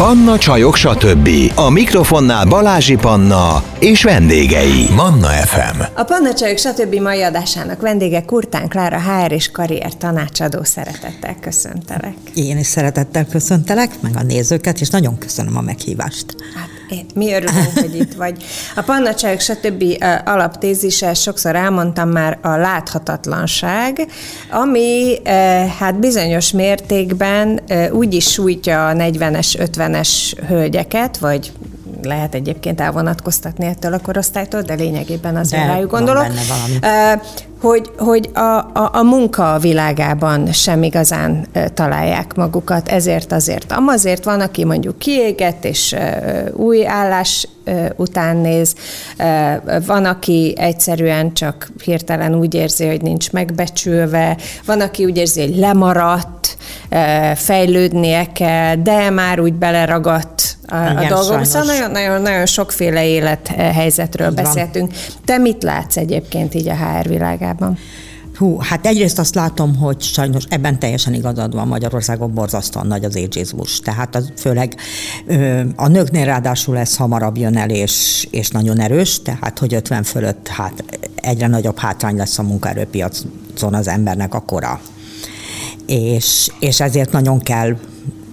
Panna Csajok, stb. A mikrofonnál Balázsi Panna és vendégei. Manna FM. A Panna Csajok, stb. mai adásának vendége Kurtán Klára HR és karrier tanácsadó. Szeretettel köszöntelek. Én is szeretettel köszöntelek, meg a nézőket, és nagyon köszönöm a meghívást. Hát mi örülünk, hogy itt vagy. A Panna Csajok, stb. alaptézise, sokszor elmondtam már, a láthatatlanság, ami hát bizonyos mértékben úgy is sújtja a 40-es, 50-es hölgyeket, vagy lehet egyébként elvonatkoztatni ettől a korosztálytól, de lényegében azért de rájuk gondolok. Hogy, hogy a, a, a munka világában sem igazán találják magukat, ezért azért. Amazért van, aki mondjuk kiégett, és új állás után néz, van, aki egyszerűen csak hirtelen úgy érzi, hogy nincs megbecsülve, van, aki úgy érzi, hogy lemaradt, fejlődnie kell, de már úgy beleragadt a, Igen, a dolgokba. Szóval nagyon, nagyon, nagyon sokféle élethelyzetről beszéltünk. Te mit látsz egyébként így a HR világában? Hú, hát egyrészt azt látom, hogy sajnos ebben teljesen igazad van Magyarországon borzasztóan nagy az ageizmus. Tehát az, főleg a nőknél ráadásul ez hamarabb jön el, és, és nagyon erős, tehát hogy 50 fölött hát egyre nagyobb hátrány lesz a munkaerőpiacon az embernek a kora. És, és ezért nagyon kell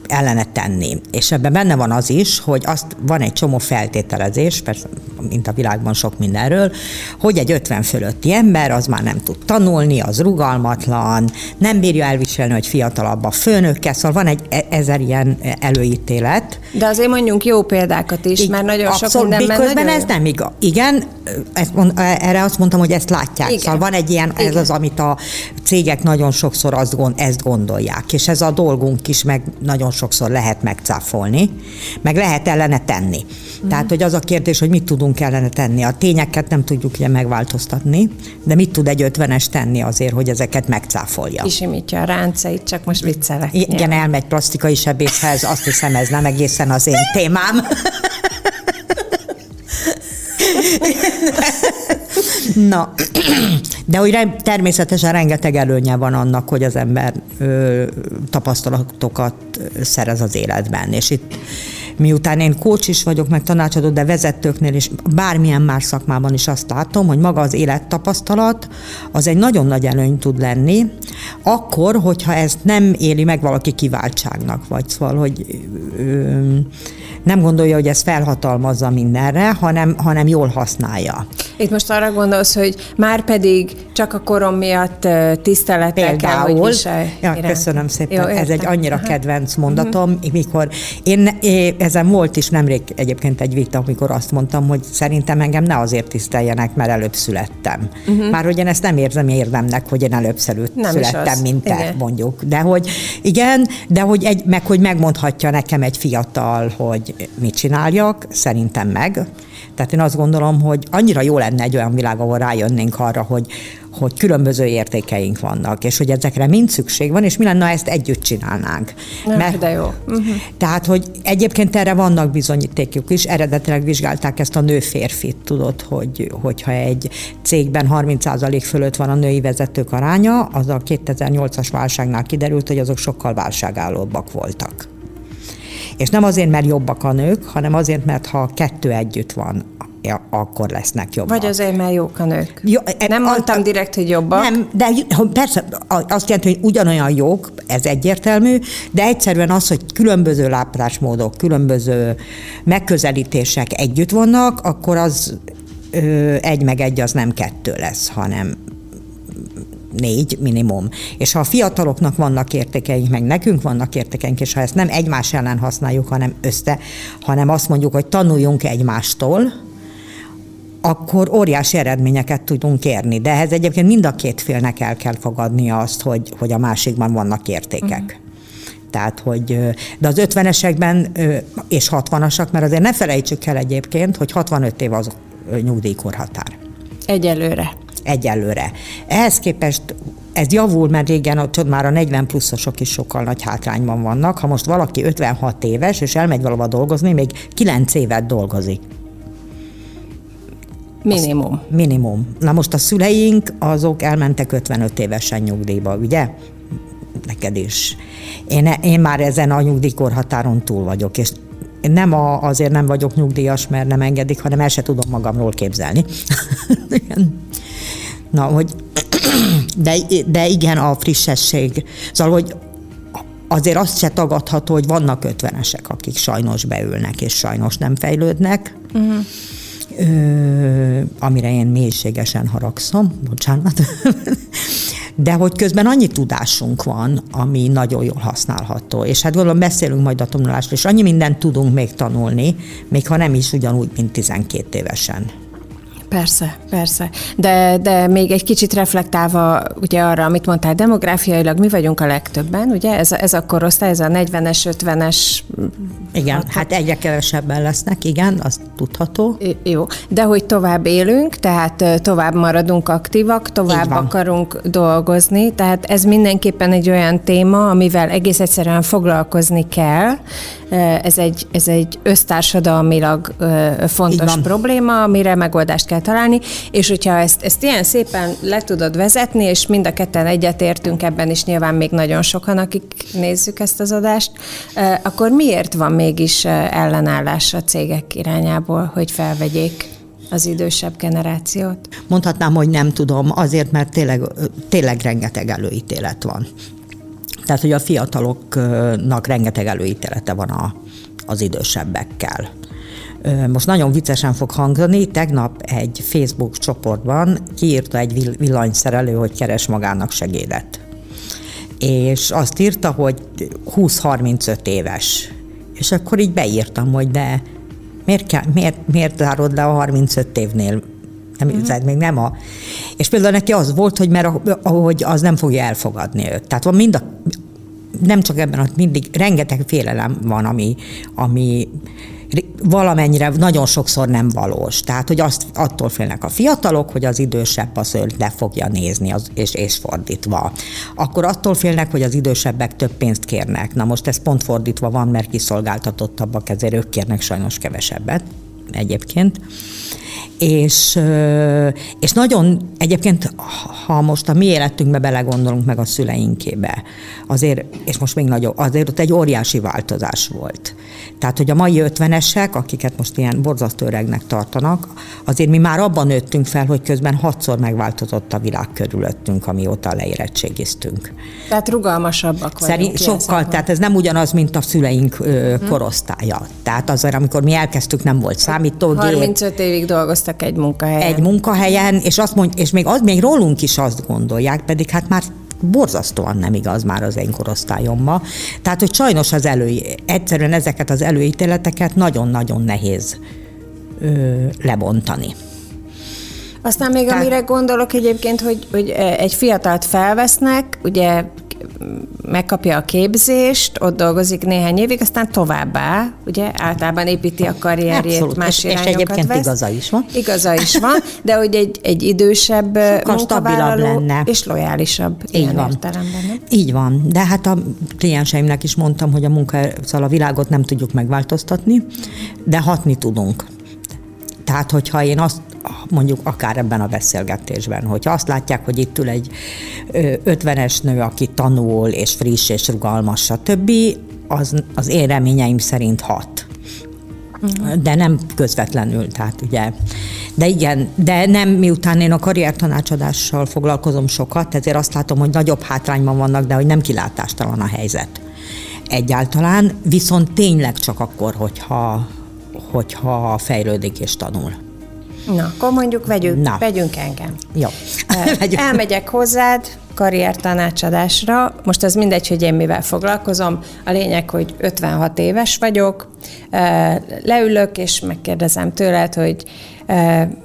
ellene tenni. És ebben benne van az is, hogy azt van egy csomó feltételezés, persze, mint a világban sok mindenről, hogy egy 50 fölötti ember az már nem tud tanulni, az rugalmatlan, nem bírja elviselni, hogy fiatalabb a főnökkel, szóval van egy e- ezer ilyen előítélet. De azért mondjuk jó példákat is, I- mert nagyon abszolút, sok mindenben közben nagyon ez jó. nem igaz. Igen, ezt mond, erre azt mondtam, hogy ezt látják. Igen. Szóval van egy ilyen, ez Igen. az, amit a cégek nagyon sokszor azt gond, ezt gondolják, és ez a dolgunk is, meg nagyon sokszor lehet megcáfolni, meg lehet ellene tenni. Mm. Tehát, hogy az a kérdés, hogy mit tudunk ellene tenni. A tényeket nem tudjuk ugye megváltoztatni, de mit tud egy ötvenes tenni azért, hogy ezeket megcáfolja? Kisimítja a ráncait, csak most viccelek. Igen, elmegy plastikai sebészhez, azt hiszem ez nem egészen az én témám. Na, de hogy természetesen rengeteg előnye van annak, hogy az ember ö, tapasztalatokat szerez az életben. És itt miután én coach is vagyok, meg tanácsadó, de vezetőknél is, bármilyen más szakmában is azt látom, hogy maga az élettapasztalat az egy nagyon nagy előny tud lenni, akkor, hogyha ezt nem éli meg valaki kiváltságnak, vagy szóval, hogy ö, nem gondolja, hogy ez felhatalmazza mindenre, hanem, hanem jól használja. Itt most arra gondolsz, hogy már pedig csak a korom miatt tisztelettel kell, hogy viselj. Ja, köszönöm szépen. Jó, ez egy annyira Aha. kedvenc mondatom, uh-huh. mikor én, én, ezen volt is nemrég egyébként egy vita, amikor azt mondtam, hogy szerintem engem ne azért tiszteljenek, mert előbb születtem. Uh-huh. Már hogy én ezt nem érzem érdemnek, hogy én előbb nem születtem, mint te, igen. mondjuk. De hogy igen, de hogy egy, meg hogy megmondhatja nekem egy fiatal, hogy mit csináljak, szerintem meg. Tehát én azt gondolom, hogy annyira jó lenne egy olyan világ, ahol rájönnénk arra, hogy, hogy különböző értékeink vannak, és hogy ezekre mind szükség van, és mi lenne, ha ezt együtt csinálnánk. Nem, Mert, de jó. Uh-huh. Tehát, hogy egyébként erre vannak bizonyítékok is, eredetileg vizsgálták ezt a nő-férfit, tudod, hogy, hogyha egy cégben 30% fölött van a női vezetők aránya, az a 2008-as válságnál kiderült, hogy azok sokkal válságállóbbak voltak. És nem azért, mert jobbak a nők, hanem azért, mert ha kettő együtt van, akkor lesznek jobbak. Vagy azért, mert jók a nők. Jó, e, nem a, mondtam direkt, hogy jobbak. Nem, de persze azt jelenti, hogy ugyanolyan jók, ez egyértelmű, de egyszerűen az, hogy különböző látásmódok, különböző megközelítések együtt vannak, akkor az ö, egy meg egy az nem kettő lesz, hanem négy minimum. És ha a fiataloknak vannak értékeink, meg nekünk vannak értékeink, és ha ezt nem egymás ellen használjuk, hanem össze, hanem azt mondjuk, hogy tanuljunk egymástól, akkor óriási eredményeket tudunk érni. De ehhez egyébként mind a két félnek el kell fogadnia azt, hogy, hogy a másikban vannak értékek. Uh-huh. Tehát, hogy, de az 50-esekben és 60-asak, mert azért ne felejtsük el egyébként, hogy 65 év az nyugdíjkorhatár. Egyelőre egyelőre. Ehhez képest ez javul, mert régen ott már a 40 pluszosok is sokkal nagy hátrányban vannak. Ha most valaki 56 éves, és elmegy valahova dolgozni, még 9 évet dolgozik. Minimum. Az minimum. Na most a szüleink, azok elmentek 55 évesen nyugdíjba, ugye? Neked is. Én, én már ezen a nyugdíjkorhatáron túl vagyok, és nem a, azért nem vagyok nyugdíjas, mert nem engedik, hanem el se tudom magamról képzelni. Na, hogy de, de igen, a frissesség. Szóval, hogy azért azt se tagadható, hogy vannak ötvenesek, akik sajnos beülnek, és sajnos nem fejlődnek. Uh-huh. Amire én mélységesen haragszom, bocsánat. De hogy közben annyi tudásunk van, ami nagyon jól használható. És hát gondolom beszélünk majd a tanulásról, és annyi mindent tudunk még tanulni, még ha nem is ugyanúgy, mint 12 évesen. Persze, persze. De, de még egy kicsit reflektálva ugye arra, amit mondtál, demográfiailag mi vagyunk a legtöbben, ugye? Ez, ez a korosztály, ez a 40-es, 50-es... Igen, hat... hát egyre kevesebben lesznek, igen, az tudható. Jó, de hogy tovább élünk, tehát tovább maradunk aktívak, tovább akarunk dolgozni, tehát ez mindenképpen egy olyan téma, amivel egész egyszerűen foglalkozni kell. Ez egy, ez egy össztársadalmilag fontos probléma, amire megoldást kell kell találni, és hogyha ezt, ezt ilyen szépen le tudod vezetni, és mind a ketten egyetértünk ebben is nyilván még nagyon sokan, akik nézzük ezt az adást, akkor miért van mégis ellenállás a cégek irányából, hogy felvegyék az idősebb generációt? Mondhatnám, hogy nem tudom, azért, mert tényleg, tényleg rengeteg előítélet van. Tehát, hogy a fiataloknak rengeteg előítélete van a, az idősebbekkel most nagyon viccesen fog hangzani, tegnap egy Facebook csoportban kiírta egy villanyszerelő, hogy keres magának segédet. És azt írta, hogy 20-35 éves. És akkor így beírtam, hogy de miért, kell, miért, miért zárod le a 35 évnél? Nem, uh-huh. még nem a... És például neki az volt, hogy mert ahogy az nem fogja elfogadni őt. Tehát van mind a, nem csak ebben, hogy mindig rengeteg félelem van, ami, ami valamennyire nagyon sokszor nem valós. Tehát, hogy azt, attól félnek a fiatalok, hogy az idősebb az őt le fogja nézni, az, és, és fordítva. Akkor attól félnek, hogy az idősebbek több pénzt kérnek. Na most ez pont fordítva van, mert kiszolgáltatottabbak, ezért ők kérnek sajnos kevesebbet egyébként és, és nagyon egyébként, ha most a mi életünkbe belegondolunk meg a szüleinkébe, azért, és most még nagyobb, azért ott egy óriási változás volt. Tehát, hogy a mai ötvenesek, akiket most ilyen borzasztó öregnek tartanak, azért mi már abban nőttünk fel, hogy közben hatszor megváltozott a világ körülöttünk, amióta leérettségiztünk. Tehát rugalmasabbak vagyunk. Szerint sokkal, tehát ez nem ugyanaz, mint a szüleink ö, hm. korosztálya. Tehát azért, amikor mi elkezdtük, nem volt számítógép. 35 évig dolgoztak egy munkahelyen. Egy munkahelyen, és, azt mond, és még, az, még rólunk is azt gondolják, pedig hát már borzasztóan nem igaz már az én korosztályomma. Tehát, hogy sajnos az elő, egyszerűen ezeket az előítéleteket nagyon-nagyon nehéz ö, lebontani. Aztán még Tehát, amire gondolok egyébként, hogy, hogy egy fiatalt felvesznek, ugye megkapja a képzést, ott dolgozik néhány évig, aztán továbbá, ugye általában építi a karrierjét, Abszolút. más és, és egyébként vesz. igaza is van. Igaza is van, de hogy egy, egy idősebb Sokkal munkavállaló lenne. és lojálisabb Így ilyen van. értelemben. Nem? Így van, de hát a klienseimnek is mondtam, hogy a munka, szóval a világot nem tudjuk megváltoztatni, de hatni tudunk. Tehát, hogyha én azt mondjuk akár ebben a beszélgetésben, hogyha azt látják, hogy itt ül egy ötvenes nő, aki tanul, és friss, és rugalmas, stb., az, az én reményeim szerint hat. Uh-huh. De nem közvetlenül, tehát ugye. De igen, de nem miután én a karriertanácsadással foglalkozom sokat, ezért azt látom, hogy nagyobb hátrányban vannak, de hogy nem kilátástalan a helyzet egyáltalán, viszont tényleg csak akkor, hogyha, hogyha fejlődik és tanul. Na, akkor mondjuk vegyünk, Na. vegyünk engem. Jó. Elmegyek hozzád karrier tanácsadásra. Most az mindegy, hogy én mivel foglalkozom. A lényeg, hogy 56 éves vagyok, leülök, és megkérdezem tőled, hogy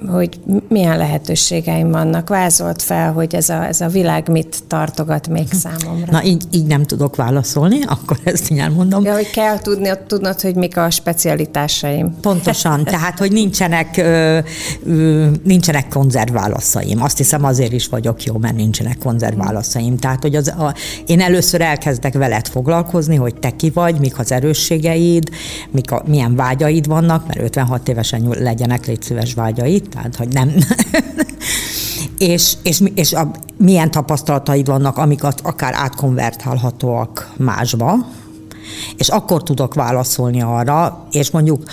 hogy milyen lehetőségeim vannak. Vázolt fel, hogy ez a, ez a világ mit tartogat még számomra. Na, így, így nem tudok válaszolni, akkor ezt így elmondom. Ja, hogy kell tudni, tudnod, hogy mik a specialitásaim. Pontosan, tehát, hogy nincsenek, nincsenek konzervválaszaim. Azt hiszem azért is vagyok jó, mert nincsenek konzervválaszaim. Tehát, hogy az, a, én először elkezdek veled foglalkozni, hogy te ki vagy, mik az erősségeid, mik a, milyen vágyaid vannak, mert 56 évesen legyenek, légy szíves vágyait, tehát hogy nem. és, és, és a, milyen tapasztalataid vannak, amik akár átkonvertálhatóak másba, És akkor tudok válaszolni arra, és mondjuk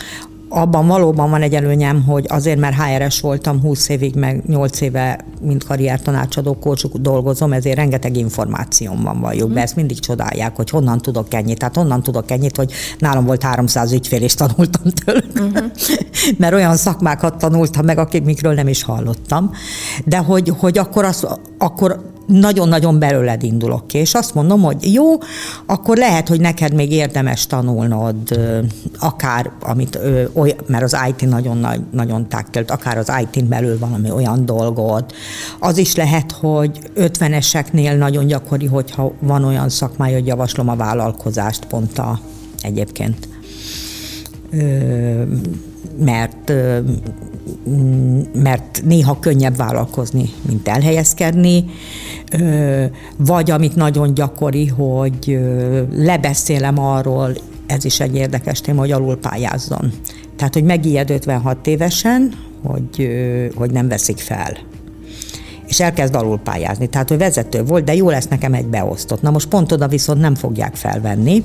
abban valóban van egy előnyem, hogy azért, mert HRS voltam 20 évig, meg 8 éve, mint karriertanácsadó kócsuk dolgozom, ezért rengeteg információm van valljuk be. Ezt mindig csodálják, hogy honnan tudok ennyit. Tehát honnan tudok ennyit, hogy nálam volt 300 ügyfél, és tanultam tőlük. Uh-huh. mert olyan szakmákat tanultam meg, akikről nem is hallottam. De hogy, hogy akkor, az, akkor nagyon-nagyon belőled indulok ki, és azt mondom, hogy jó, akkor lehet, hogy neked még érdemes tanulnod akár, amit, mert az IT nagyon, nagyon tágtölt, akár az IT-n belül valami olyan dolgot. Az is lehet, hogy 50-eseknél nagyon gyakori, hogyha van olyan szakmája, hogy javaslom a vállalkozást pont a, egyébként mert mert néha könnyebb vállalkozni, mint elhelyezkedni, vagy amit nagyon gyakori, hogy lebeszélem arról, ez is egy érdekes téma, hogy alul pályázzon. Tehát, hogy megijed 56 évesen, hogy, hogy nem veszik fel és elkezd alul pályázni. Tehát, hogy vezető volt, de jó lesz nekem egy beosztott. Na most pont oda viszont nem fogják felvenni,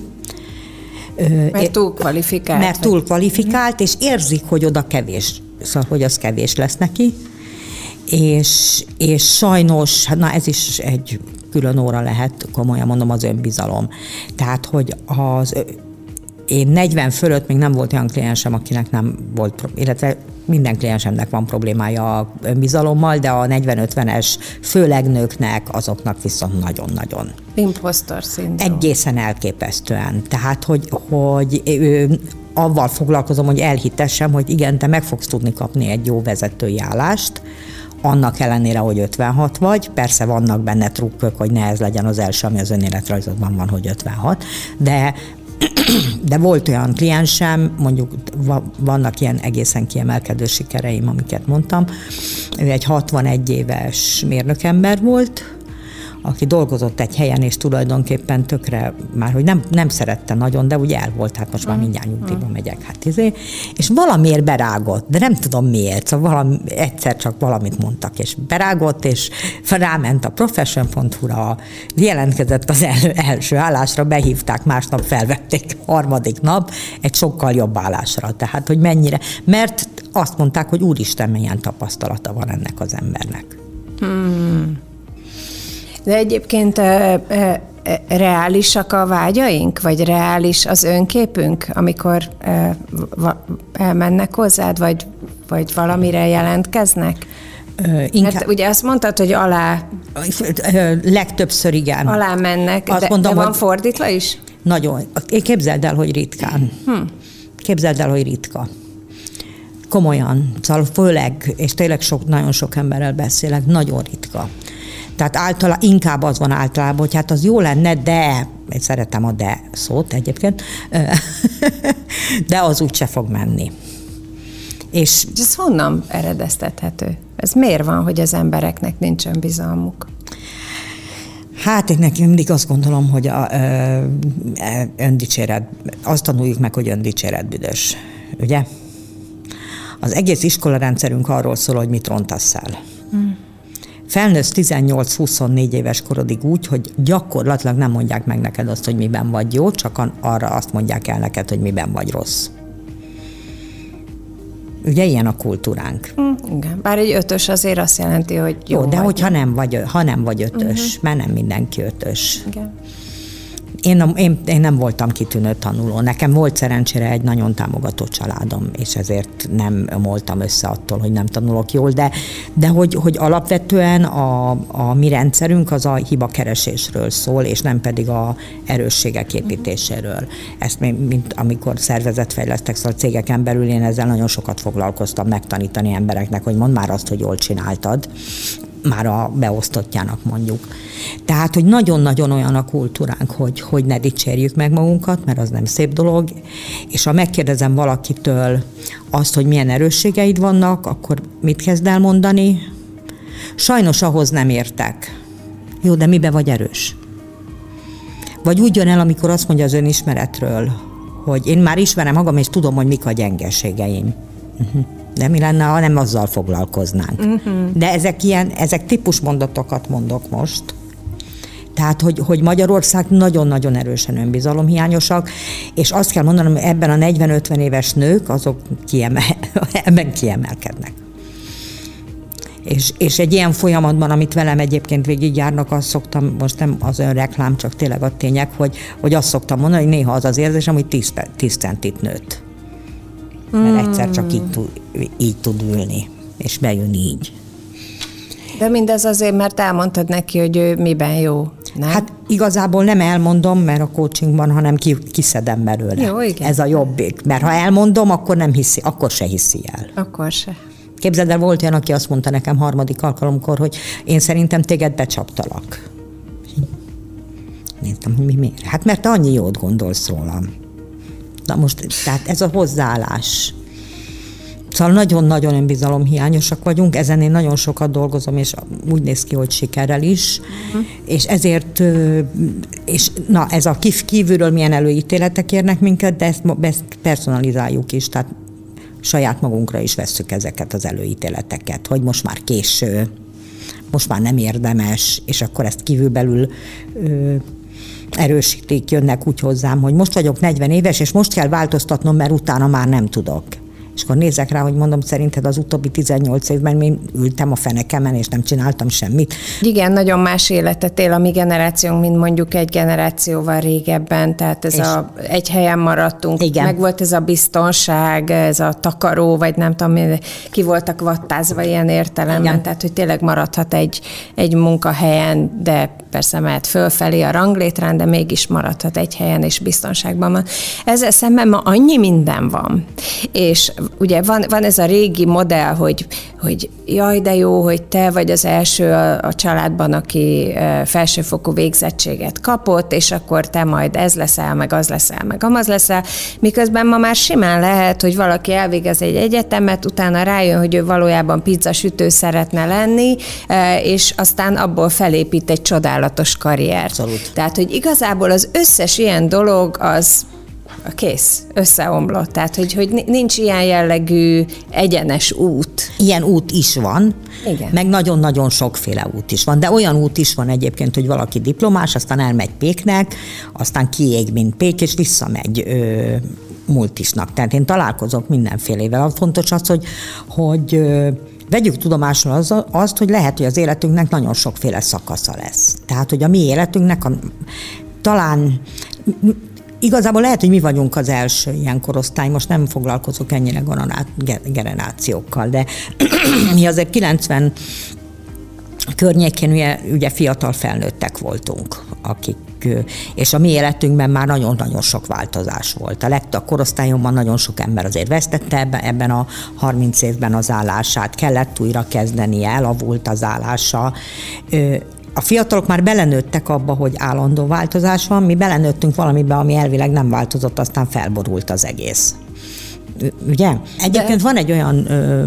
mert túl kvalifikált. Mert túl kvalifikált, és érzik, hogy oda kevés, szóval, hogy az kevés lesz neki. És, és sajnos, na ez is egy külön óra lehet, komolyan mondom, az önbizalom. Tehát, hogy az én 40 fölött még nem volt olyan kliensem, akinek nem volt, illetve minden kliensemnek van problémája a önbizalommal, de a 40-50-es, főleg nőknek, azoknak viszont nagyon-nagyon. Impostor szindróma. Egészen elképesztően. Tehát, hogy, hogy ő, avval foglalkozom, hogy elhitessem, hogy igen, te meg fogsz tudni kapni egy jó vezetői állást, annak ellenére, hogy 56 vagy, persze vannak benne trukkok, hogy ne ez legyen az első, ami az önéletrajzodban van, hogy 56, de de volt olyan kliensem, mondjuk vannak ilyen egészen kiemelkedő sikereim, amiket mondtam. Ő egy 61 éves mérnökember volt, aki dolgozott egy helyen, és tulajdonképpen tökre már, hogy nem, nem szerette nagyon, de ugye el volt, hát most már mindjárt nyugdíjba megyek, hát izé, és valamiért berágott, de nem tudom miért, szóval valami, egyszer csak valamit mondtak, és berágott, és ráment a profession.hu-ra, jelentkezett az el, első állásra, behívták, másnap felvették harmadik nap egy sokkal jobb állásra. Tehát, hogy mennyire, mert azt mondták, hogy úristen, milyen tapasztalata van ennek az embernek. Hmm. De egyébként e, e, reálisak a vágyaink, vagy reális az önképünk, amikor e, va, elmennek hozzád, vagy, vagy valamire jelentkeznek? inkább... Mert ugye azt mondtad, hogy alá... Legtöbbször igen. Alá mennek, azt de, mondom, de van hogy... fordítva is? Nagyon. Én képzeld el, hogy ritkán. Hm. Képzeld el, hogy ritka. Komolyan. Szóval főleg, és tényleg sok, nagyon sok emberrel beszélek, nagyon ritka. Tehát általa, inkább az van általában, hogy hát az jó lenne, de, én szeretem a de szót egyébként, de az úgyse fog menni. És ez honnan eredeztethető? Ez miért van, hogy az embereknek nincsen bizalmuk? Hát én nekem mindig azt gondolom, hogy a, ö, öndicséret, azt tanuljuk meg, hogy öndicséret büdös, ugye? Az egész iskolarendszerünk arról szól, hogy mit rontasz el. Felnősz 18-24 éves korodig úgy, hogy gyakorlatilag nem mondják meg neked azt, hogy miben vagy jó, csak arra azt mondják el neked, hogy miben vagy rossz. Ugye ilyen a kultúránk. Mm, igen. Bár egy ötös azért azt jelenti, hogy jó. Jó, de vagy. hogyha nem vagy, ha nem vagy ötös, uh-huh. mert nem mindenki ötös. Igen. Én, én, én nem voltam kitűnő tanuló. Nekem volt szerencsére egy nagyon támogató családom, és ezért nem voltam össze attól, hogy nem tanulok jól, de, de hogy, hogy alapvetően a, a mi rendszerünk az a hiba keresésről szól, és nem pedig a erősségek építéséről. Ezt még, mint amikor szervezetfejlesztek, szóval cégeken belül én ezzel nagyon sokat foglalkoztam megtanítani embereknek, hogy mondd már azt, hogy jól csináltad, már a beosztottjának mondjuk. Tehát, hogy nagyon-nagyon olyan a kultúránk, hogy, hogy ne dicsérjük meg magunkat, mert az nem szép dolog, és ha megkérdezem valakitől azt, hogy milyen erősségeid vannak, akkor mit kezd el mondani? Sajnos ahhoz nem értek. Jó, de mibe vagy erős? Vagy úgy jön el, amikor azt mondja az önismeretről, hogy én már ismerem magam, és tudom, hogy mik a gyengeségeim. Uh-huh. De mi lenne, ha nem azzal foglalkoznánk? Uh-huh. De ezek ilyen, ezek típusmondatokat mondok most. Tehát, hogy, hogy Magyarország nagyon-nagyon erősen önbizalomhiányosak, és azt kell mondanom, hogy ebben a 40-50 éves nők, azok kiemel, ebben kiemelkednek. És, és egy ilyen folyamatban, amit velem egyébként végigjárnak, azt szoktam, most nem az ön reklám, csak tényleg a tények, hogy, hogy azt szoktam mondani, hogy néha az az érzésem, hogy 10, 10 centit nőtt. Mert egyszer csak így tud, így tud ülni, és bejön így. De mindez azért, mert elmondtad neki, hogy ő miben jó. Nem? Hát igazából nem elmondom, mert a coachingban, hanem ki, kiszedem belőle. Jó, igen. Ez a jobbik. Mert ha elmondom, akkor nem hiszi, akkor se hiszi el. Akkor se. Képzeld el, volt olyan, aki azt mondta nekem harmadik alkalomkor, hogy én szerintem téged becsaptalak. Néztem, hogy mi miért? Hát mert te annyi jót gondolsz rólam. Na most, tehát ez a hozzáállás. Szóval nagyon-nagyon önbizalomhiányosak vagyunk, ezen én nagyon sokat dolgozom, és úgy néz ki, hogy sikerrel is, uh-huh. és ezért, és na, ez a kívülről milyen előítéletek érnek minket, de ezt, ezt personalizáljuk is, tehát saját magunkra is vesszük ezeket az előítéleteket, hogy most már késő, most már nem érdemes, és akkor ezt kívülbelül erősítik, jönnek úgy hozzám, hogy most vagyok 40 éves, és most kell változtatnom, mert utána már nem tudok. És akkor nézek rá, hogy mondom, szerinted az utóbbi 18 évben én ültem a fenekemen, és nem csináltam semmit. Igen, nagyon más életet él a mi generációnk, mint mondjuk egy generációval régebben, tehát ez és a egy helyen maradtunk, igen. meg volt ez a biztonság, ez a takaró, vagy nem tudom, ki voltak vattázva ilyen értelemben, igen. tehát hogy tényleg maradhat egy, egy munkahelyen, de persze mehet fölfelé a ranglétrán, de mégis maradhat egy helyen és biztonságban van. Ezzel szemben ma annyi minden van, és ugye van, van ez a régi modell, hogy, hogy jaj, de jó, hogy te vagy az első a, a családban, aki felsőfokú végzettséget kapott, és akkor te majd ez leszel, meg az leszel, meg amaz leszel, miközben ma már simán lehet, hogy valaki elvégez egy egyetemet, utána rájön, hogy ő valójában pizzasütő szeretne lenni, és aztán abból felépít egy csodálatos karriert. Abszolút. Tehát, hogy igazából az összes ilyen dolog az kész, összeomlott. Tehát, hogy, hogy nincs ilyen jellegű egyenes út. Ilyen út is van, Igen. meg nagyon-nagyon sokféle út is van, de olyan út is van egyébként, hogy valaki diplomás, aztán elmegy péknek, aztán kiég, mint pék, és visszamegy ö, multisnak. Tehát én találkozok mindenfélével. Fontos az, hogy, hogy ö, vegyük tudomásul az, azt, hogy lehet, hogy az életünknek nagyon sokféle szakasza lesz. Tehát, hogy a mi életünknek a, talán Igazából lehet, hogy mi vagyunk az első ilyen korosztály, most nem foglalkozok ennyire generációkkal, de mi azért 90 környékén ugye, ugye fiatal felnőttek voltunk, akik és a mi életünkben már nagyon-nagyon sok változás volt. A legtöbb korosztályomban nagyon sok ember azért vesztette ebben, ebben a 30 évben az állását, kellett újra kezdenie, elavult az állása a fiatalok már belenőttek abba, hogy állandó változás van, mi belenőttünk valamibe, ami elvileg nem változott, aztán felborult az egész. Ugye? Egyébként van egy olyan ö,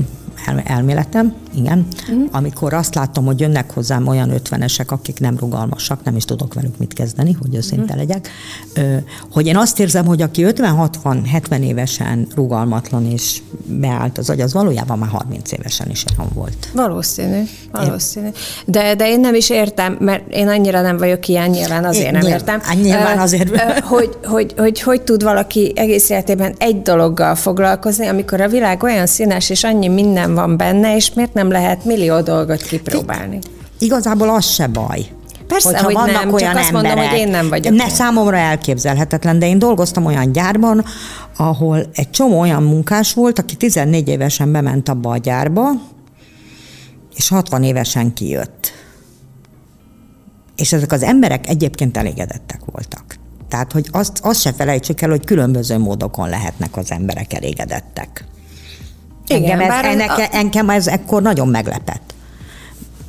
elméletem, igen, uh-huh. amikor azt látom, hogy jönnek hozzám olyan ötvenesek, akik nem rugalmasak, nem is tudok velük mit kezdeni, hogy őszinte uh-huh. legyek, hogy én azt érzem, hogy aki 50-60-70 évesen rugalmatlan és beállt az agy, az valójában már 30 évesen is olyan volt. Valószínű, valószínű. De, de én nem is értem, mert én annyira nem vagyok ilyen, nyilván azért én, nem értem. Nyilván azért. Hogy hogy, hogy hogy tud valaki egész életében egy dologgal foglalkozni, amikor a világ olyan színes, és annyi minden van benne, és miért nem lehet millió dolgot kipróbálni? Igazából az se baj. Persze, Hogyha hogy vannak nem, olyan csak azt emberek, mondom, hogy én nem vagyok. Ne, számomra elképzelhetetlen, de én dolgoztam olyan gyárban, ahol egy csomó olyan munkás volt, aki 14 évesen bement abba a gyárba, és 60 évesen kijött. És ezek az emberek egyébként elégedettek voltak. Tehát, hogy azt, azt se felejtsük el, hogy különböző módokon lehetnek az emberek elégedettek. Igen, engem, ez, ennek, a... engem ez ekkor nagyon meglepett.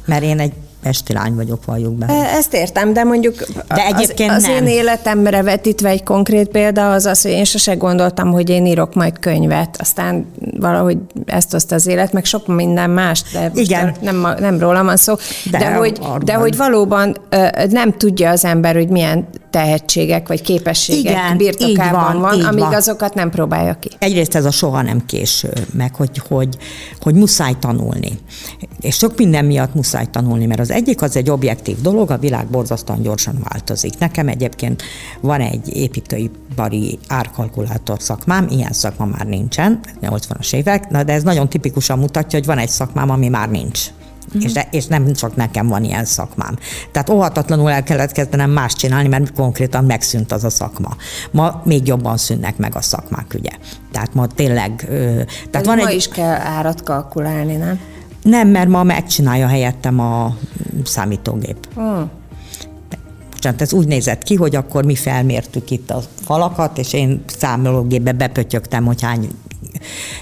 Mert én egy Pesti lány vagyok, valljuk be. Ezt értem, de mondjuk de egyébként az, az nem. én életemre vetítve egy konkrét példa az az, hogy én sose gondoltam, hogy én írok majd könyvet, aztán valahogy ezt hozta az élet, meg sok minden más, de Igen. Nem, nem rólam van szó, de, de, hogy, de hogy valóban nem tudja az ember, hogy milyen tehetségek vagy képességek Igen, birtokában van, van, amíg van. azokat nem próbálja ki. Egyrészt ez a soha nem késő, meg hogy, hogy, hogy muszáj tanulni. És sok minden miatt muszáj tanulni, mert az egyik az egy objektív dolog, a világ borzasztóan gyorsan változik. Nekem egyébként van egy építőipari árkalkulátor szakmám, ilyen szakma már nincsen, 80-as évek, na de ez nagyon tipikusan mutatja, hogy van egy szakmám, ami már nincs. Mm. És, de, és nem csak nekem van ilyen szakmám. Tehát óhatatlanul el kellett kezdenem más csinálni, mert konkrétan megszűnt az a szakma. Ma még jobban szűnnek meg a szakmák, ugye. Tehát ma tényleg... Tehát van ma egy, is kell árat kalkulálni, nem? Nem, mert ma megcsinálja helyettem a számítógép. Hmm. Bocsánat, ez úgy nézett ki, hogy akkor mi felmértük itt a falakat, és én számológépbe bepötyögtem, hogy hány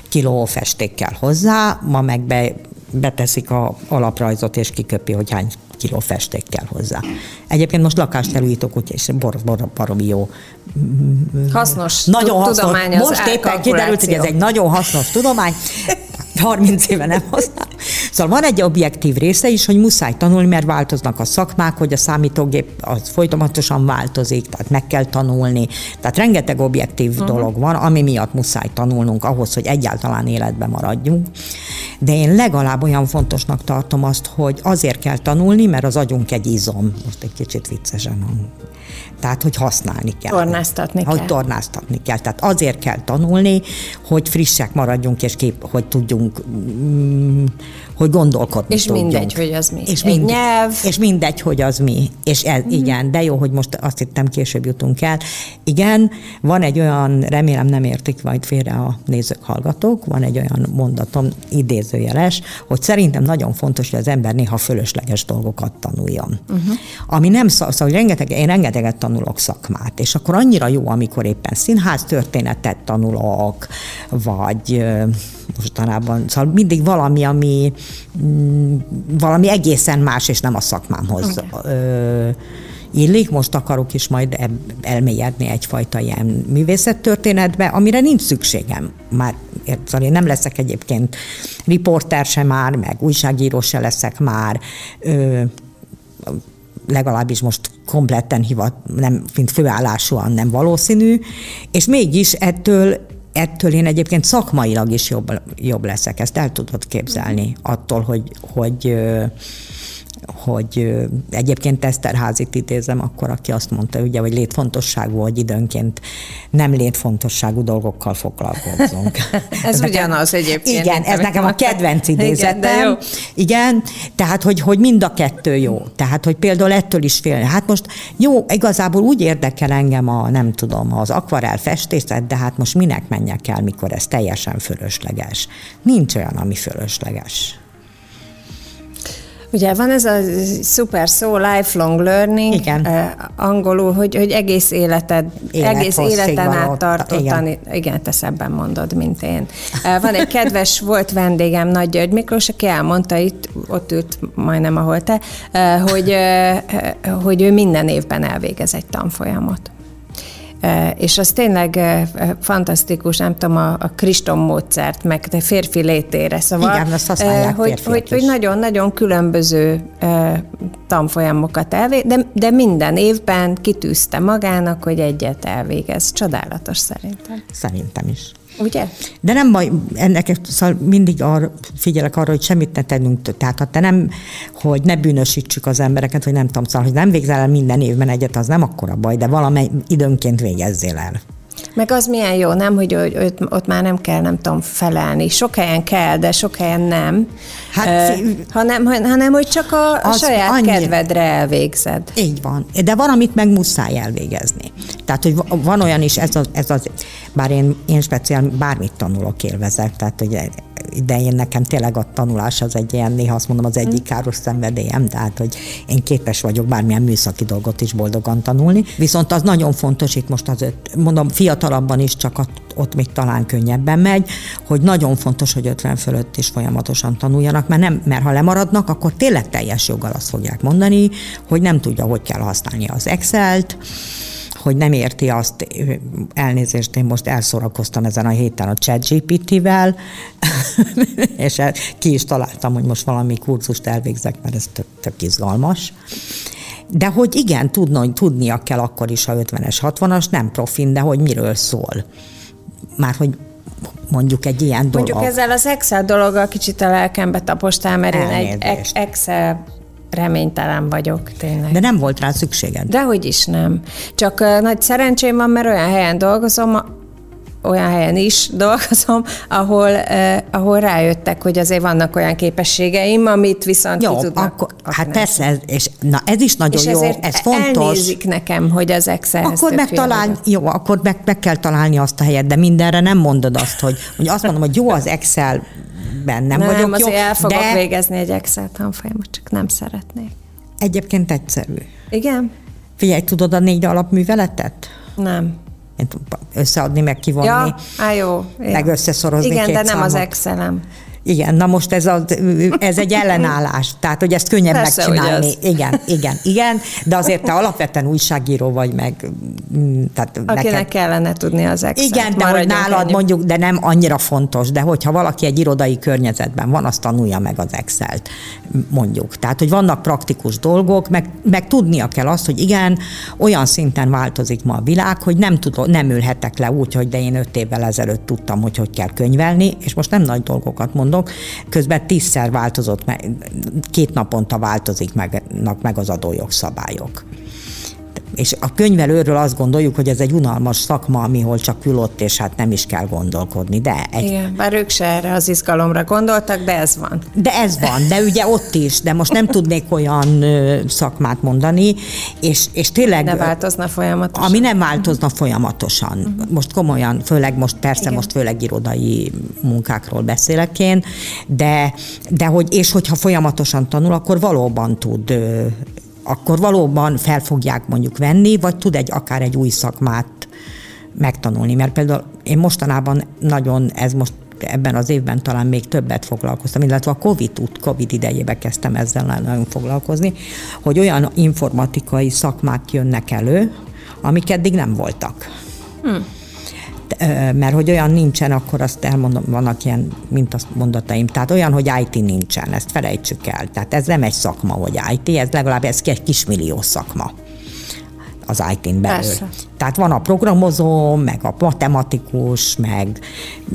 kiló festék kell hozzá, ma meg be, beteszik a alaprajzot, és kiköpi, hogy hány kiló festék kell hozzá. Egyébként most lakást elújítok, úgyhogy bor, bor, baromi jó. Hasznos Nagyon hasznos. tudomány az Most éppen kiderült, hogy ez egy nagyon hasznos tudomány. 30 éve nem használom. Szóval van egy objektív része is, hogy muszáj tanulni, mert változnak a szakmák, hogy a számítógép az folyamatosan változik, tehát meg kell tanulni. Tehát rengeteg objektív uh-huh. dolog van, ami miatt muszáj tanulnunk ahhoz, hogy egyáltalán életben maradjunk. De én legalább olyan fontosnak tartom azt, hogy azért kell tanulni, mert az agyunk egy izom. Most egy kicsit viccesen hang. Tehát, hogy használni kell. Tornáztatni hogy kell. tornáztatni kell. Tehát azért kell tanulni, hogy frissek maradjunk, és kép, hogy tudjunk, mm, hogy gondolkodni És tudjunk. mindegy, hogy az mi. És, Egy mind, nyelv. és mindegy, hogy az mi. És ez, mm. igen, de jó, hogy most azt hittem, később jutunk el. Igen, van egy olyan, remélem nem értik majd félre a nézők, hallgatók, van egy olyan mondatom, idézőjeles, hogy szerintem nagyon fontos, hogy az ember néha fölösleges dolgokat tanuljon. Uh-huh. Ami nem szó, szóval rengeteg, én rengeteget tanulok szakmát, és akkor annyira jó, amikor éppen színház történetet tanulok, vagy ö, mostanában, szóval mindig valami, ami mm, valami egészen más, és nem a szakmámhoz okay. illik. Most akarok is majd elmélyedni egyfajta ilyen művészettörténetbe, amire nincs szükségem. Már szóval én nem leszek egyébként riporter se már, meg újságíró se leszek már. Ö, legalábbis most kompletten hivat, nem, mint főállásúan nem valószínű, és mégis ettől ettől én egyébként szakmailag is jobb, jobb leszek, ezt el tudod képzelni, attól, hogy, hogy hogy egyébként Eszterházit idézem, akkor aki azt mondta, ugye, hogy létfontosságú, hogy időnként nem létfontosságú dolgokkal foglalkozzunk. ez ugyanaz egyébként. Igen, ez nekem a kedvenc idézetem. Igen, igen, tehát, hogy, hogy mind a kettő jó. Tehát, hogy például ettől is fél. Hát most jó, igazából úgy érdekel engem a, nem tudom, az akvarel festészet, de hát most minek menjek el, mikor ez teljesen fölösleges. Nincs olyan, ami fölösleges. Ugye van ez a szuper szó, lifelong learning, Igen. Uh, angolul, hogy, hogy egész életed, egész életen át tartottan, igen. igen, te szebben mondod, mint én. Uh, van egy kedves, volt vendégem, Nagy György Miklós, aki elmondta itt, ott ült majdnem, ahol te, uh, hogy, uh, hogy ő minden évben elvégez egy tanfolyamot. És az tényleg fantasztikus, nem tudom, a, a Kriston módszert, meg a férfi létére. Szóval, Igen, azt használják hogy, hogy, hogy nagyon-nagyon különböző tanfolyamokat elvég, de, de minden évben kitűzte magának, hogy egyet elvégez. Csodálatos szerintem. Szerintem is. Ugye? De nem baj, ennek szóval mindig arra, figyelek arra, hogy semmit ne tennünk. Tehát ha te nem, hogy ne bűnösítsük az embereket, hogy nem tudom, szóval, hogy nem végzel el minden évben egyet, az nem akkora baj, de valamely időnként végezzél el. Meg az milyen jó, nem, hogy ott, ott már nem kell, nem tudom, felelni. Sok helyen kell, de sok helyen nem. Hát, uh, hanem, hanem, hogy csak a, a saját annyi... kedvedre elvégzed. Így van. De van, amit meg muszáj elvégezni. Tehát, hogy van olyan is, ez az, ez az bár én, én speciál bármit tanulok, élvezek, tehát, hogy de én nekem tényleg a tanulás az egy ilyen, néha azt mondom, az egyik káros szenvedélyem, tehát, hogy én képes vagyok bármilyen műszaki dolgot is boldogan tanulni. Viszont az nagyon fontos, itt most az öt, mondom, fiatalabban is csak ott, ott még talán könnyebben megy, hogy nagyon fontos, hogy 50 fölött is folyamatosan tanuljanak, mert, nem, mert ha lemaradnak, akkor tényleg teljes joggal azt fogják mondani, hogy nem tudja, hogy kell használni az Excel-t, hogy nem érti azt, elnézést, én most elszorakoztam ezen a héten a ChatGPT-vel, és ki is találtam, hogy most valami kurzust elvégzek, mert ez tök, tök izgalmas. De hogy igen, tudna, tudnia kell akkor is a 50-es, 60-as, nem profin, de hogy miről szól. Már hogy mondjuk egy ilyen dolog. Mondjuk ezzel az Excel dologgal kicsit a lelkembe tapostál, mert én egy Elnézést. Excel reménytelen vagyok, tényleg. De nem volt rá szükséged. Dehogy is nem. Csak nagy szerencsém van, mert olyan helyen dolgozom, olyan helyen is dolgozom, ahol, uh, ahol rájöttek, hogy azért vannak olyan képességeim, amit viszont Jó, ki tudnak akkor, hát persze, ez, és na ez is nagyon És jó, ezért ez fontos. elnézik nekem, hogy az excel Akkor megtalálni, jó, akkor meg, meg kell találni azt a helyet, de mindenre nem mondod azt, hogy, hogy azt mondom, hogy jó az Excel nem, nem, Nem, vagyok azért jó, el fogok de végezni egy Excel tanfolyamot, csak nem szeretnék. egyébként egyszerű. Igen? Figyelj, tudod a négy alapműveletet? Nem. Összeadni, meg kivonni. Ja, á, jó. Meg összeszorozni Igen, két de nem az számot. Excelem. Igen, na most ez, az, ez egy ellenállás, tehát hogy ezt könnyebb Persze, megcsinálni. Igen, igen, igen, de azért te alapvetően újságíró vagy, meg mm, tehát Akinek neked, kellene tudni az Excel-t. Igen, de hogy nálad ennyi. mondjuk, de nem annyira fontos, de hogyha valaki egy irodai környezetben van, azt tanulja meg az Excel-t, mondjuk. Tehát, hogy vannak praktikus dolgok, meg, meg tudnia kell azt, hogy igen, olyan szinten változik ma a világ, hogy nem, tudod, nem ülhetek le úgy, hogy de én öt évvel ezelőtt tudtam, hogy hogy kell könyvelni, és most nem nagy dolgokat mondok, közben tízszer változott, két naponta változik meg, meg az adójogszabályok. És a könyvelőről azt gondoljuk, hogy ez egy unalmas szakma, amihol csak ül ott, és hát nem is kell gondolkodni. De, egy, Igen, bár ők se erre az izgalomra gondoltak, de ez van. de ez van, de ugye ott is, de most nem tudnék olyan szakmát mondani, és, és tényleg... De változna folyamatosan. Ami nem változna folyamatosan. Most komolyan, főleg most, persze Igen. most főleg irodai munkákról beszélek én, de, de hogy, és hogyha folyamatosan tanul, akkor valóban tud akkor valóban fel fogják mondjuk venni, vagy tud egy akár egy új szakmát megtanulni. Mert például én mostanában nagyon, ez most ebben az évben talán még többet foglalkoztam, illetve a COVID, út, COVID idejében kezdtem ezzel nagyon foglalkozni, hogy olyan informatikai szakmák jönnek elő, amik eddig nem voltak. Hmm. Mert hogy olyan nincsen, akkor azt elmondom, vannak ilyen, mint azt mondataim, tehát olyan, hogy IT nincsen, ezt felejtsük el. Tehát ez nem egy szakma, hogy IT, ez legalább ez egy kismillió szakma az IT-n belül. Persze. Tehát van a programozó, meg a matematikus, meg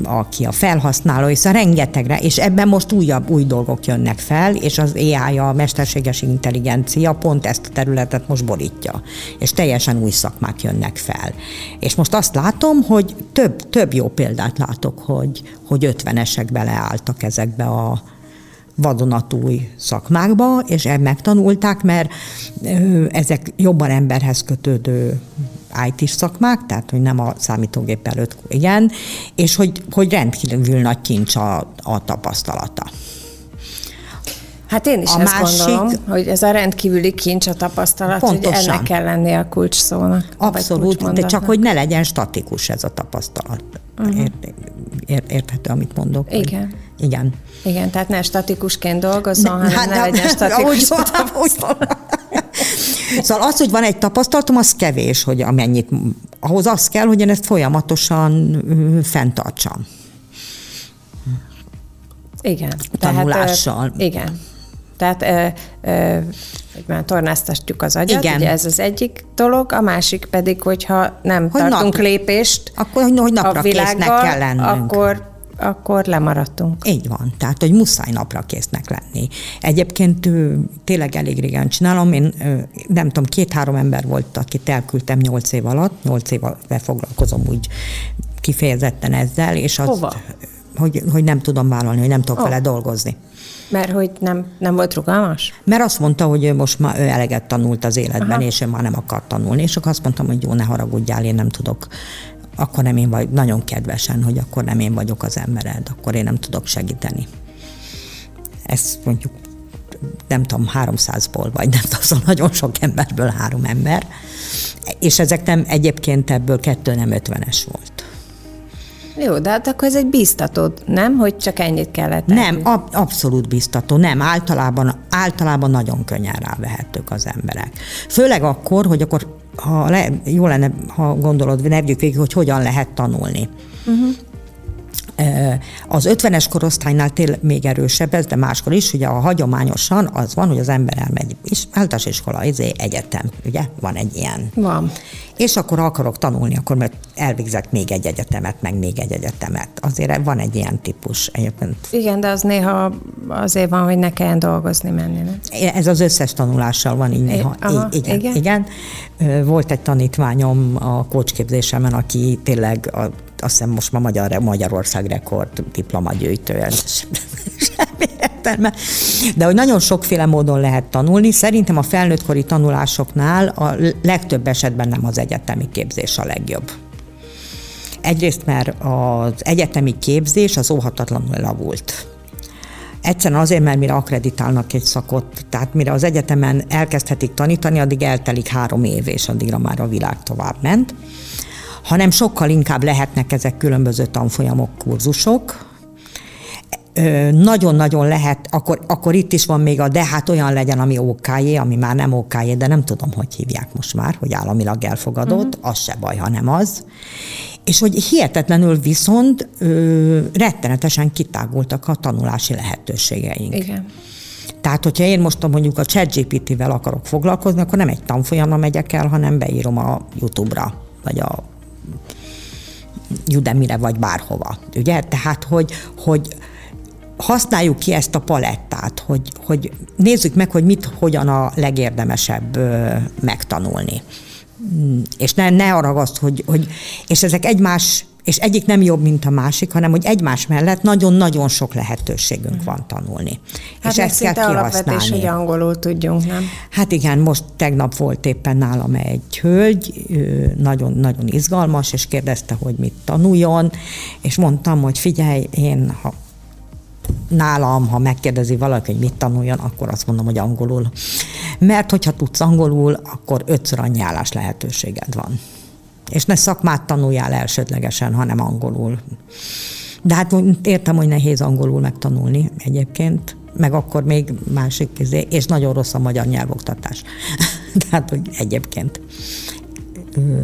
aki a felhasználó, és a rengetegre, és ebben most újabb, új dolgok jönnek fel, és az AI, a mesterséges intelligencia pont ezt a területet most borítja, és teljesen új szakmák jönnek fel. És most azt látom, hogy több, több jó példát látok, hogy, hogy ötvenesek beleálltak ezekbe a, vadonatúj szakmákba, és ezt megtanulták, mert ezek jobban emberhez kötődő IT szakmák, tehát hogy nem a számítógép előtt, igen, és hogy, hogy rendkívül nagy kincs a, a tapasztalata. Hát én is A ezt másik- gondolom, hogy ez a rendkívüli kincs a tapasztalat, Pontosan. hogy ennek kell lennie a kulcs szónak. Abszolút, de csak hogy ne legyen statikus ez a tapasztalat. Uh-huh. Ért, ért, érthető, amit mondok? hogy- Igen. Igen. Tehát ne statikusként dolgozzon, hanem Hát, ne de- legyen statikus. ahogy ahogy. Szóval az, hogy van egy tapasztalatom, az kevés, hogy amennyit, ahhoz az kell, hogy én ezt folyamatosan fenntartsam. Igen. Tanulással. Tehát, igen. Tehát ö, ö, hogy már tornáztatjuk az agyat, Igen. ugye ez az egyik dolog, a másik pedig, hogyha nem Hogy tartunk nap- lépést Akkor, hogy, hogy a napra késznek világgal, kell lennünk. akkor, akkor lemaradtunk. Így van, tehát, hogy muszáj napra késznek lenni. Egyébként tényleg elég régen csinálom, én nem tudom, két-három ember volt, akit elküldtem nyolc év alatt, nyolc éve foglalkozom úgy kifejezetten ezzel, és az, Hova? Hogy, hogy nem tudom vállalni, hogy nem tudok Ó. vele dolgozni. Mert hogy nem, nem volt rugalmas? Mert azt mondta, hogy most már ő eleget tanult az életben, Aha. és ő már nem akar tanulni. És akkor azt mondtam, hogy jó, ne haragudjál, én nem tudok. Akkor nem én vagy, nagyon kedvesen, hogy akkor nem én vagyok az embered, akkor én nem tudok segíteni. Ez mondjuk nem tudom, 300-ból, vagy nem tudom, szóval nagyon sok emberből három ember. És ezek nem, egyébként ebből kettő nem 50-es volt. Jó, de hát akkor ez egy bíztató, nem? Hogy csak ennyit kellett Nem, tenni. ab, abszolút biztató. Nem, általában, általában nagyon könnyen rávehetők az emberek. Főleg akkor, hogy akkor ha le, jó lenne, ha gondolod, ne végig, hogy hogyan lehet tanulni. Uh-huh. Az 50-es korosztálynál tényleg még erősebb ez, de máskor is, ugye a hagyományosan az van, hogy az ember elmegy, és általános iskola, izé, egyetem, ugye, van egy ilyen. Van. És akkor akarok tanulni, akkor mert elvégzek még egy egyetemet, meg még egy egyetemet. Azért van egy ilyen típus egyébként. Igen, de az néha azért van, hogy ne kelljen dolgozni menni. Nem? Ez az összes tanulással van így néha. Aha, így, igen, igen. igen. Volt egy tanítványom a kócsképzésemen, aki tényleg a, azt hiszem most ma Magyar, Magyarország rekord diplomagyűjtő. Semmi értelme. De hogy nagyon sokféle módon lehet tanulni, szerintem a felnőttkori tanulásoknál a legtöbb esetben nem az egyetemi képzés a legjobb. Egyrészt, mert az egyetemi képzés az óhatatlanul lavult. Egyszerűen azért, mert mire akreditálnak egy szakot, tehát mire az egyetemen elkezdhetik tanítani, addig eltelik három év, és addigra már a világ tovább ment. Hanem sokkal inkább lehetnek ezek különböző tanfolyamok, kurzusok, nagyon-nagyon lehet, akkor, akkor itt is van még a de hát olyan legyen, ami ok ami már nem ok de nem tudom, hogy hívják most már, hogy államilag elfogadott, uh-huh. az se baj, ha nem az. És hogy hihetetlenül viszont ö, rettenetesen kitágultak a tanulási lehetőségeink. Igen. Tehát, hogyha én most mondjuk a ChatGPT-vel akarok foglalkozni, akkor nem egy tanfolyamra megyek el, hanem beírom a YouTube-ra, vagy a Udemy-re, vagy bárhova. Ugye? Tehát, hogy, hogy használjuk ki ezt a palettát, hogy, hogy nézzük meg, hogy mit, hogyan a legérdemesebb megtanulni. Mm, és ne, ne arra azt, hogy, hogy, és ezek egymás, és egyik nem jobb, mint a másik, hanem hogy egymás mellett nagyon-nagyon sok lehetőségünk van tanulni. Hát és ezt kell kihasználni. hogy angolul tudjunk, nem? Hát igen, most tegnap volt éppen nálam egy hölgy, nagyon-nagyon izgalmas, és kérdezte, hogy mit tanuljon, és mondtam, hogy figyelj, én ha nálam, ha megkérdezi valaki, hogy mit tanuljon, akkor azt mondom, hogy angolul. Mert hogyha tudsz angolul, akkor ötször annyi állás lehetőséged van. És ne szakmát tanuljál elsődlegesen, hanem angolul. De hát értem, hogy nehéz angolul megtanulni egyébként, meg akkor még másik közé, és nagyon rossz a magyar nyelvoktatás. Tehát, hogy egyébként.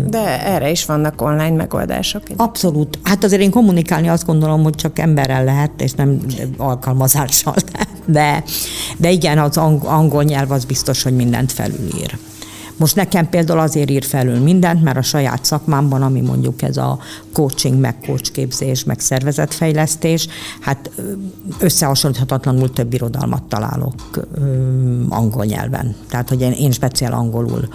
De erre is vannak online megoldások. Abszolút. Hát azért én kommunikálni azt gondolom, hogy csak emberrel lehet, és nem alkalmazással. De, de igen, az angol nyelv az biztos, hogy mindent felülír. Most nekem például azért ír felül mindent, mert a saját szakmámban, ami mondjuk ez a coaching, meg coachképzés, meg szervezetfejlesztés, hát összehasonlíthatatlanul több irodalmat találok ö, angol nyelven. Tehát, hogy én, én speciál angolul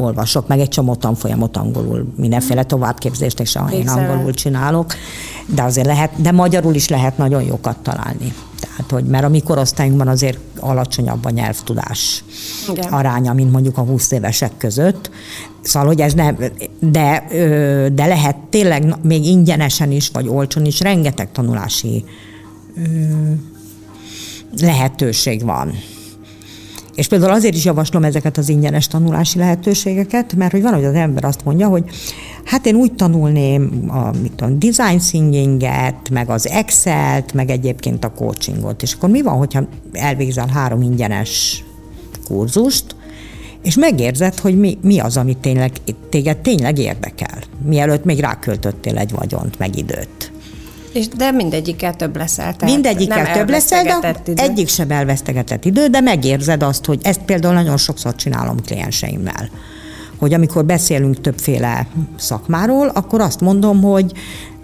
olvasok, meg egy csomó tanfolyamot angolul, mindenféle továbbképzést, és én angolul csinálok, de azért lehet, de magyarul is lehet nagyon jókat találni. Tehát, hogy, mert a mi korosztályunkban azért alacsonyabb a nyelvtudás Igen. aránya, mint mondjuk a 20 évesek között. Szóval, hogy ez nem, de, de lehet tényleg még ingyenesen is, vagy olcsón is rengeteg tanulási lehetőség van. És például azért is javaslom ezeket az ingyenes tanulási lehetőségeket, mert hogy van, hogy az ember azt mondja, hogy hát én úgy tanulném a mit tudom, design thinkinget, meg az Excel-t, meg egyébként a coachingot. És akkor mi van, hogyha elvégzel három ingyenes kurzust, és megérzed, hogy mi, mi az, ami tényleg, téged tényleg érdekel, mielőtt még ráköltöttél egy vagyont, meg időt. És de mindegyikkel több leszel. Tehát mindegyikkel több leszel, de idő. egyik sem elvesztegetett idő, de megérzed azt, hogy ezt például nagyon sokszor csinálom klienseimmel hogy amikor beszélünk többféle szakmáról, akkor azt mondom, hogy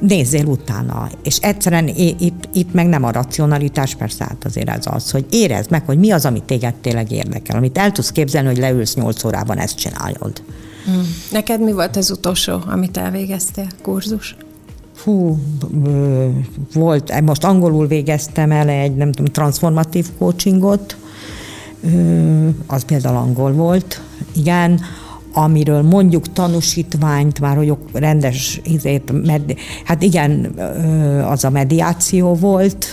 nézzél utána. És egyszerűen itt, itt meg nem a racionalitás, persze hát azért ez az, hogy érezd meg, hogy mi az, ami téged tényleg érdekel, amit el tudsz képzelni, hogy leülsz nyolc órában, ezt csináljod. Hmm. Neked mi volt az utolsó, amit elvégeztél, kurzus? Fú, volt, most angolul végeztem el egy, nem tudom, transformatív coachingot, az például angol volt, igen, amiről mondjuk tanúsítványt, már hogy rendes, izét, med, hát igen, az a mediáció volt,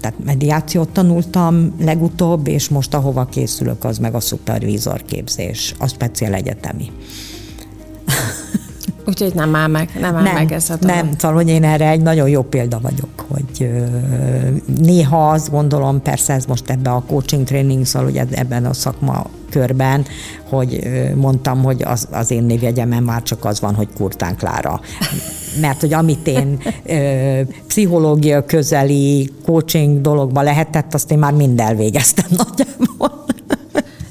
tehát mediációt tanultam legutóbb, és most ahova készülök, az meg a szupervízor képzés, a speciál egyetemi. Úgyhogy nem áll meg, nem áll nem, meg ez a dolog. Nem, szóval, hogy én erre egy nagyon jó példa vagyok, hogy néha azt gondolom, persze ez most ebbe a coaching training, szóval, hogy ebben a szakma körben, hogy mondtam, hogy az, az én névjegyemen már csak az van, hogy Kurtán Klára. Mert hogy amit én ö, pszichológia közeli coaching dologba lehetett, azt én már mind elvégeztem nagyjából.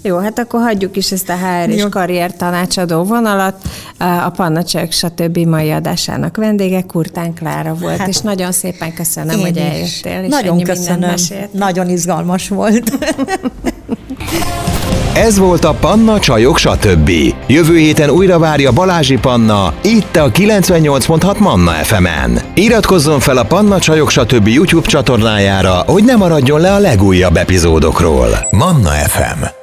Jó, hát akkor hagyjuk is ezt a HR és karrier tanácsadó vonalat. A Panna Csök, stb. mai adásának vendége Kurtán Klára volt, hát, és nagyon szépen köszönöm, hogy eljöttél. És nagyon köszönöm, nagyon izgalmas volt. Ez volt a Panna Csajok, stb. Jövő héten újra várja Balázsi Panna, itt a 98.6 Manna FM-en. Iratkozzon fel a Panna Csajok, stb. YouTube csatornájára, hogy ne maradjon le a legújabb epizódokról. Manna FM